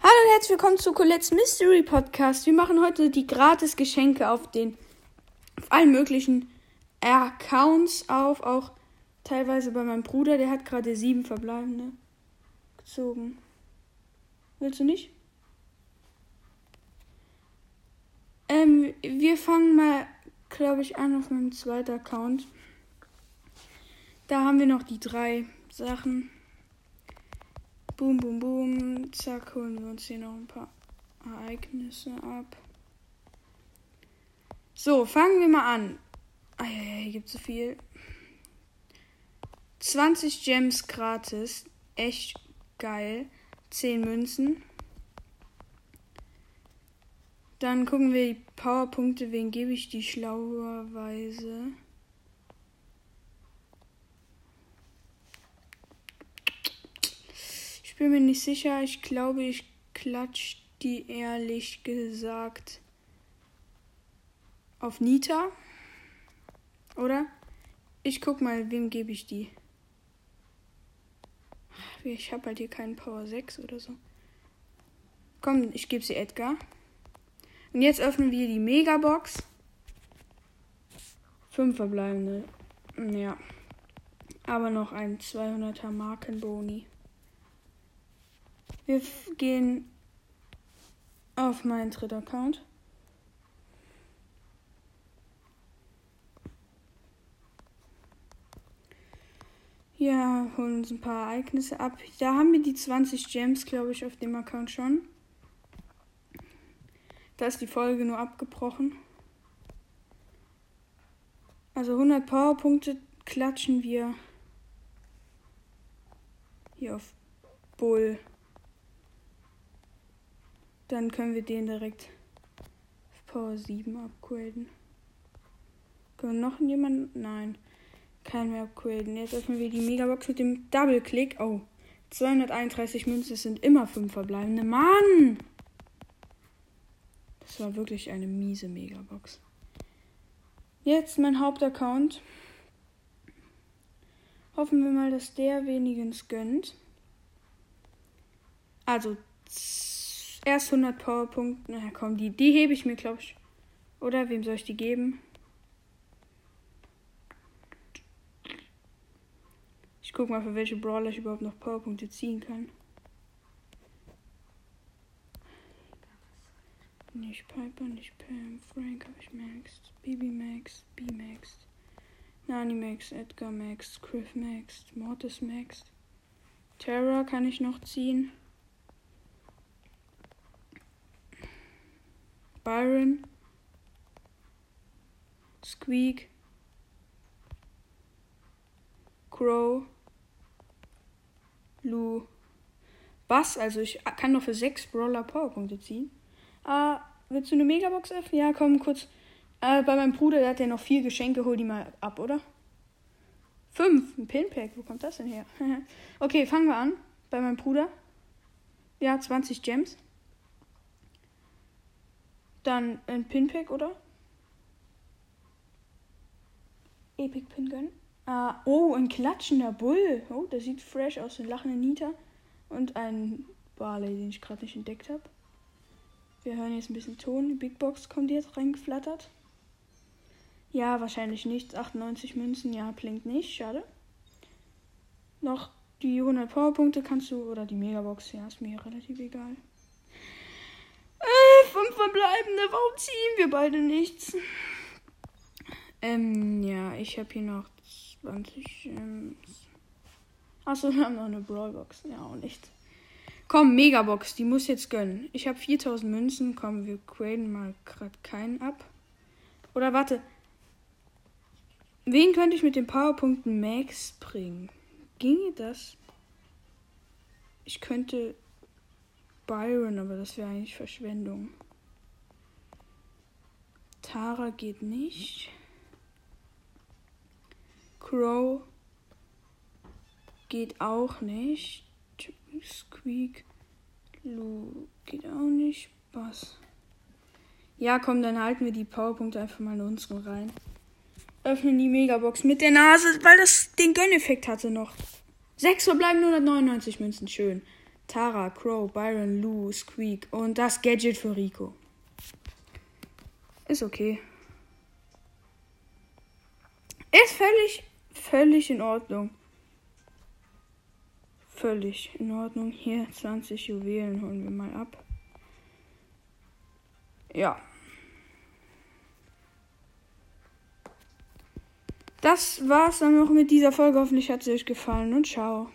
Hallo und herzlich willkommen zu Colette's Mystery Podcast. Wir machen heute die gratis Geschenke auf den auf allen möglichen Accounts auf, auch teilweise bei meinem Bruder, der hat gerade sieben verbleibende gezogen. Willst du nicht? Ähm, wir fangen mal, glaube ich, an auf meinem zweiten Account. Da haben wir noch die drei Sachen. Boom, boom, boom. Zack, holen wir uns hier noch ein paar Ereignisse ab. So, fangen wir mal an. Hier gibt so viel. 20 Gems gratis. Echt geil. 10 Münzen. Dann gucken wir die Powerpunkte. Wen gebe ich die schlauerweise? Bin mir nicht sicher. Ich glaube, ich klatsch die ehrlich gesagt auf Nita. Oder? Ich guck mal, wem gebe ich die? Ich habe halt hier keinen Power 6 oder so. Komm, ich gebe sie Edgar. Und jetzt öffnen wir die Megabox. Fünf verbleibende. Ja. Aber noch ein 200er Markenboni. Wir gehen auf meinen dritten Account. Ja, holen uns ein paar Ereignisse ab. Da haben wir die 20 Gems, glaube ich, auf dem Account schon. Da ist die Folge nur abgebrochen. Also 100 Powerpunkte klatschen wir hier auf Bull. Dann können wir den direkt auf Power 7 upgraden. Können wir noch jemanden? Nein. Kein mehr upgraden. Jetzt öffnen wir die Megabox mit dem Double-Click. Oh. 231 Münzen sind immer 5 verbleibende. Mann! Das war wirklich eine miese Megabox. Jetzt mein Hauptaccount. Hoffen wir mal, dass der wenigstens gönnt. Also, erst 100 Powerpunkte. Na komm, die, die hebe ich mir, glaube ich. Oder wem soll ich die geben? Ich guck mal, für welche Brawler ich überhaupt noch Powerpunkte ziehen kann. Nicht Piper, nicht Pam. Frank habe ich maxed. Bibi maxed. B maxed. Nani maxed. Edgar maxed. Criff maxed. Mortis maxed. Terra kann ich noch ziehen. Byron. Squeak. Crow. Lou. Was? Also ich kann noch für 6 Brawler Powerpunkte ziehen. Ah, willst du eine Megabox öffnen? Ja, komm, kurz. Äh, bei meinem Bruder, der hat ja noch vier Geschenke, hol die mal ab, oder? Fünf, ein Pinpack, wo kommt das denn her? okay, fangen wir an. Bei meinem Bruder. Ja, 20 Gems. Dann ein Pinpack, oder? Epic Pin Gun. Ah, oh, ein klatschender Bull. Oh, der sieht fresh aus. Ein lachender Nita. Und ein Barley, den ich gerade nicht entdeckt habe. Wir hören jetzt ein bisschen Ton. Die Big Box kommt jetzt reingeflattert. Ja, wahrscheinlich nichts. 98 Münzen, ja, blinkt nicht. Schade. Noch die 100 Powerpunkte kannst du, oder die Megabox, ja, ist mir relativ egal. Fünf verbleibende, warum ziehen wir beide nichts? Ähm, ja, ich habe hier noch 20 Gems. Achso, wir haben noch eine Brawlbox. Ja, auch nichts. Komm, Megabox, die muss jetzt gönnen. Ich habe 4000 Münzen. Komm, wir graden mal gerade keinen ab. Oder warte. Wen könnte ich mit den Powerpunkten Max bringen? Ginge das? Ich könnte Byron, aber das wäre eigentlich Verschwendung. Tara geht nicht. Crow geht auch nicht. Squeak. Lu geht auch nicht. Was? Ja, komm, dann halten wir die Powerpunkte einfach mal in unseren rein. Öffnen die Megabox mit der Nase, weil das den Gönneffekt hatte noch. Sechs verbleiben 199 Münzen. Schön. Tara, Crow, Byron, Lou, Squeak und das Gadget für Rico. Ist okay. Ist völlig, völlig in Ordnung. Völlig in Ordnung. Hier 20 Juwelen holen wir mal ab. Ja. Das war's dann noch mit dieser Folge. Hoffentlich hat sie euch gefallen und ciao.